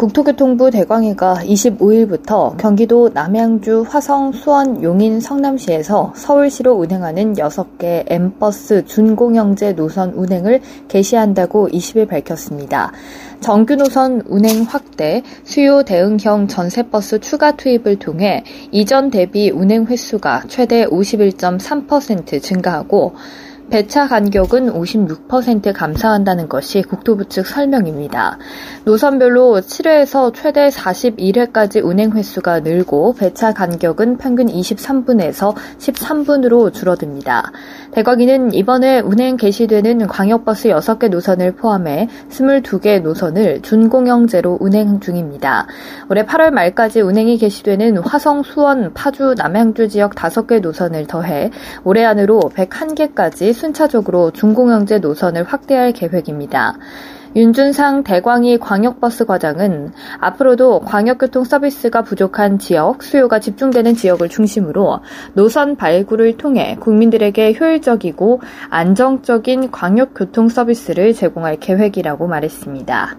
국토교통부 대광회가 25일부터 경기도 남양주, 화성, 수원, 용인, 성남시에서 서울시로 운행하는 6개 M버스 준공영제 노선 운행을 개시한다고 20일 밝혔습니다. 정규 노선 운행 확대, 수요 대응형 전세버스 추가 투입을 통해 이전 대비 운행 횟수가 최대 51.3% 증가하고 배차 간격은 56% 감사한다는 것이 국토부 측 설명입니다. 노선별로 7회에서 최대 41회까지 운행 횟수가 늘고 배차 간격은 평균 23분에서 13분으로 줄어듭니다. 대거기는 이번에 운행 개시되는 광역버스 6개 노선을 포함해 22개 노선을 준공영제로 운행 중입니다. 올해 8월 말까지 운행이 개시되는 화성, 수원, 파주, 남양주 지역 5개 노선을 더해 올해 안으로 101개까지 순차적으로 중공영제 노선을 확대할 계획입니다. 윤준상 대광희 광역버스 과장은 앞으로도 광역교통 서비스가 부족한 지역, 수요가 집중되는 지역을 중심으로 노선 발굴을 통해 국민들에게 효율적이고 안정적인 광역교통 서비스를 제공할 계획이라고 말했습니다.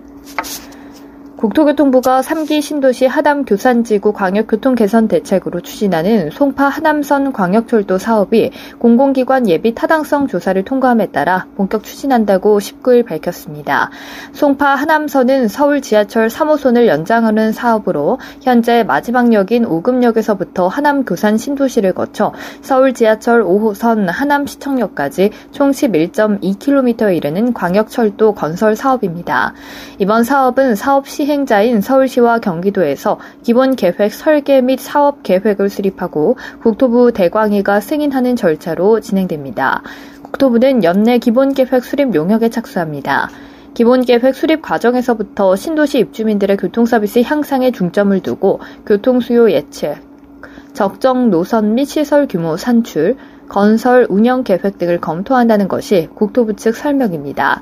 국토교통부가 3기 신도시 하남 교산지구 광역교통 개선 대책으로 추진하는 송파 하남선 광역철도 사업이 공공기관 예비 타당성 조사를 통과함에 따라 본격 추진한다고 19일 밝혔습니다. 송파 하남선은 서울 지하철 3호선을 연장하는 사업으로 현재 마지막 역인 오금역에서부터 하남 교산 신도시를 거쳐 서울 지하철 5호선 하남 시청역까지 총 11.2km에 이르는 광역철도 건설 사업입니다. 이번 사업은 사업 시행 시행자인 서울시와 경기도에서 기본 계획 설계 및 사업 계획을 수립하고 국토부 대광위가 승인하는 절차로 진행됩니다. 국토부는 연내 기본 계획 수립 용역에 착수합니다. 기본 계획 수립 과정에서부터 신도시 입주민들의 교통 서비스 향상에 중점을 두고 교통 수요 예측, 적정 노선 및 시설 규모 산출, 건설 운영 계획 등을 검토한다는 것이 국토부 측 설명입니다.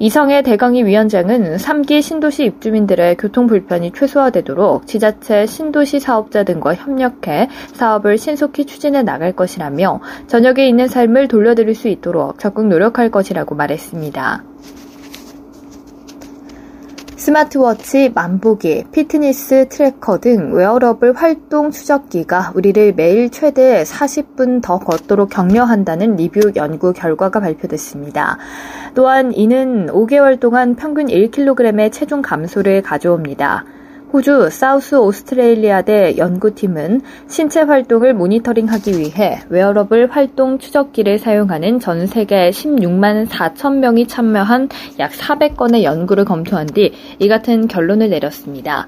이성의 대강희 위원장은 3기 신도시 입주민들의 교통 불편이 최소화되도록 지자체 신도시 사업자 등과 협력해 사업을 신속히 추진해 나갈 것이라며 저녁이 있는 삶을 돌려드릴 수 있도록 적극 노력할 것이라고 말했습니다. 스마트워치, 만보기, 피트니스 트래커 등 웨어러블 활동 추적기가 우리를 매일 최대 40분 더 걷도록 격려한다는 리뷰 연구 결과가 발표됐습니다. 또한 이는 5개월 동안 평균 1kg의 체중 감소를 가져옵니다. 호주 사우스 오스트레일리아 대 연구팀은 신체 활동을 모니터링하기 위해 웨어러블 활동 추적기를 사용하는 전 세계 16만 4천 명이 참여한 약 400건의 연구를 검토한 뒤 이 같은 결론을 내렸습니다.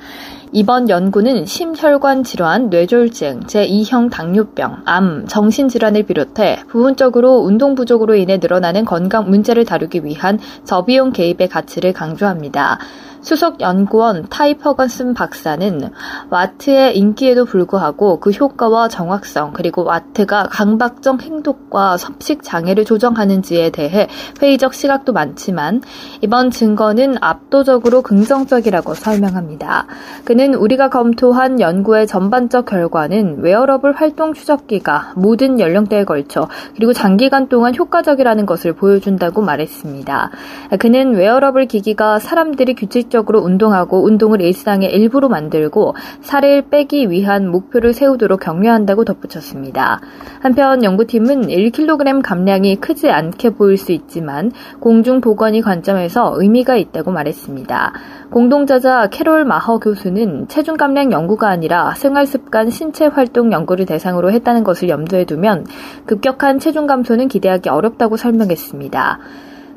이번 연구는 심혈관 질환, 뇌졸중, 제2형 당뇨병, 암, 정신질환을 비롯해 부분적으로 운동 부족으로 인해 늘어나는 건강 문제를 다루기 위한 저비용 개입의 가치를 강조합니다. 수석 연구원 타이 퍼거슨 박사는 WAT의 인기에도 불구하고 그 효과와 정확성 그리고 WAT가 강박적 행동과 섭식 장애를 조장하는지에 대해 회의적 시각도 많지만 이번 증거는 압도적으로 긍정적이라고 설명합니다. 그는 우리가 검토한 연구의 전반적 결과는 웨어러블 활동 추적기가 모든 연령대에 걸쳐 그리고 장기간 동안 효과적이라는 것을 보여준다고 말했습니다. 그는 웨어러블 기기가 사람들이 규칙 규칙적으로 운동하고 운동을 일상의 일부로 만들고 살을 빼기 위한 목표를 세우도록 격려한다고 덧붙였습니다. 한편 연구팀은 1kg 감량이 크지 않게 보일 수 있지만 공중 보건의 관점에서 의미가 있다고 말했습니다. 공동자자 캐롤 마허 교수는 체중 감량 연구가 아니라 생활 습관 신체 활동 연구를 대상으로 했다는 것을 염두에 두면 급격한 체중 감소는 기대하기 어렵다고 설명했습니다.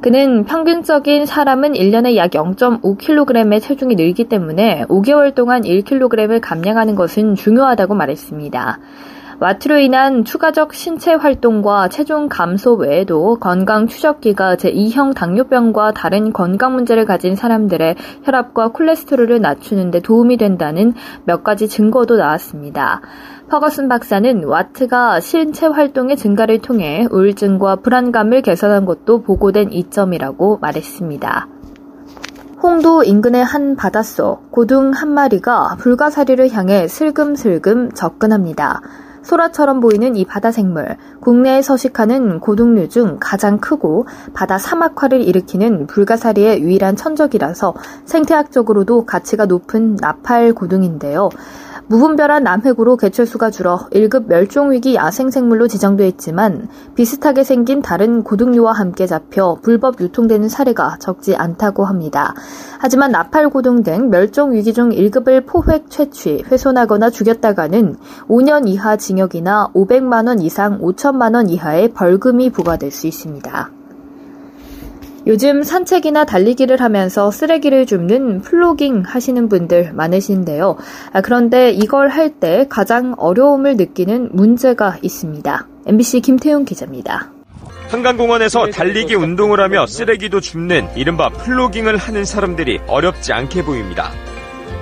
그는 평균적인 사람은 1년에 약 0.5kg의 체중이 늘기 때문에 5개월 동안 1kg을 감량하는 것은 중요하다고 말했습니다. 와트로 인한 추가적 신체 활동과 체중 감소 외에도 건강 추적기가 제2형 당뇨병과 다른 건강 문제를 가진 사람들의 혈압과 콜레스테롤을 낮추는 데 도움이 된다는 몇 가지 증거도 나왔습니다. 퍼거슨 박사는 와트가 신체 활동의 증가를 통해 우울증과 불안감을 개선한 것도 보고된 이점이라고 말했습니다. 홍도 인근의 한 바닷속 고둥 한 마리가 불가사리를 향해 슬금슬금 접근합니다. 소라처럼 보이는 이 바다 생물, 국내에 서식하는 고등류 중 가장 크고 바다 사막화를 일으키는 불가사리의 유일한 천적이라서 생태학적으로도 가치가 높은 나팔 고등인데요. 무분별한 남획으로 개체수가 줄어 1급 멸종위기 야생생물로 지정돼 있지만 비슷하게 생긴 다른 고등류와 함께 잡혀 불법 유통되는 사례가 적지 않다고 합니다. 하지만 나팔고등 등 멸종위기 중 1급을 포획, 채취, 훼손하거나 죽였다가는 5년 이하 징역이나 500만원 이상 5천만원 이하의 벌금이 부과될 수 있습니다. 요즘 산책이나 달리기를 하면서 쓰레기를 줍는 플로깅 하시는 분들 많으신데요. 아, 그런데 이걸 할 때 가장 어려움을 느끼는 문제가 있습니다. MBC 김태용 기자입니다. 한강공원에서 달리기 운동을 하며 쓰레기도 줍는 이른바 플로깅을 하는 사람들이 어렵지 않게 보입니다.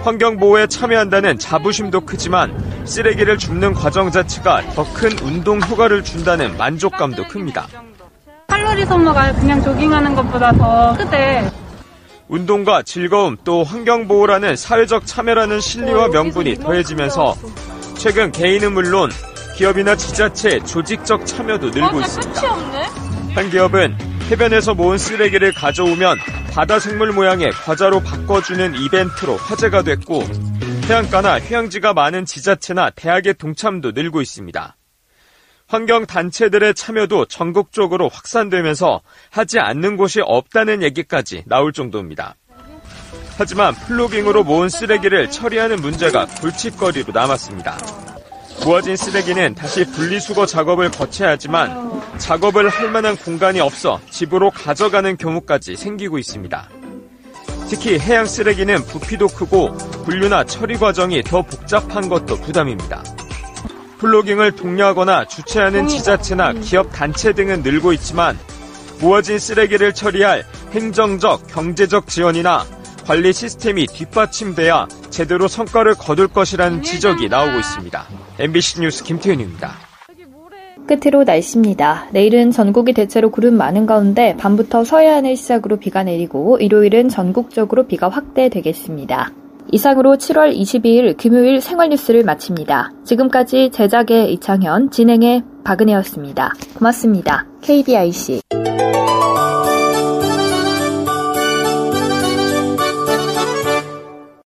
환경보호에 참여한다는 자부심도 크지만 쓰레기를 줍는 과정 자체가 더 큰 운동 효과를 준다는 만족감도 큽니다. 칼로리 소모가 그냥 조깅하는 것보다 더 크대. 운동과 즐거움 또 환경보호라는 사회적 참여라는 실리와 명분이 더해지면서 최근 개인은 물론 기업이나 지자체 조직적 참여도 늘고 있습니다. 한 기업은 해변에서 모은 쓰레기를 가져오면 바다 생물 모양의 과자로 바꿔주는 이벤트로 화제가 됐고 해안가나 휴양지가 많은 지자체나 대학의 동참도 늘고 있습니다. 환경단체들의 참여도 전국적으로 확산되면서 하지 않는 곳이 없다는 얘기까지 나올 정도입니다. 하지만 플로깅으로 모은 쓰레기를 처리하는 문제가 골칫거리로 남았습니다. 모아진 쓰레기는 다시 분리수거 작업을 거쳐야 하지만 작업을 할 만한 공간이 없어 집으로 가져가는 경우까지 생기고 있습니다. 특히 해양 쓰레기는 부피도 크고 분류나 처리 과정이 더 복잡한 것도 부담입니다. 플로깅을 독려하거나 주최하는 지자체나 기업 단체 등은 늘고 있지만 모아진 쓰레기를 처리할 행정적, 경제적 지원이나 관리 시스템이 뒷받침돼야 제대로 성과를 거둘 것이라는 지적이 나오고 있습니다. MBC 뉴스 김태윤입니다. 끝으로 날씨입니다. 내일은 전국이 대체로 구름 많은 가운데 밤부터 서해안을 시작으로 비가 내리고 일요일은 전국적으로 비가 확대되겠습니다. 이상으로 7월 22일 금요일 생활뉴스를 마칩니다. 지금까지 제작의 이창현, 진행의 박은혜였습니다. 고맙습니다. KBIC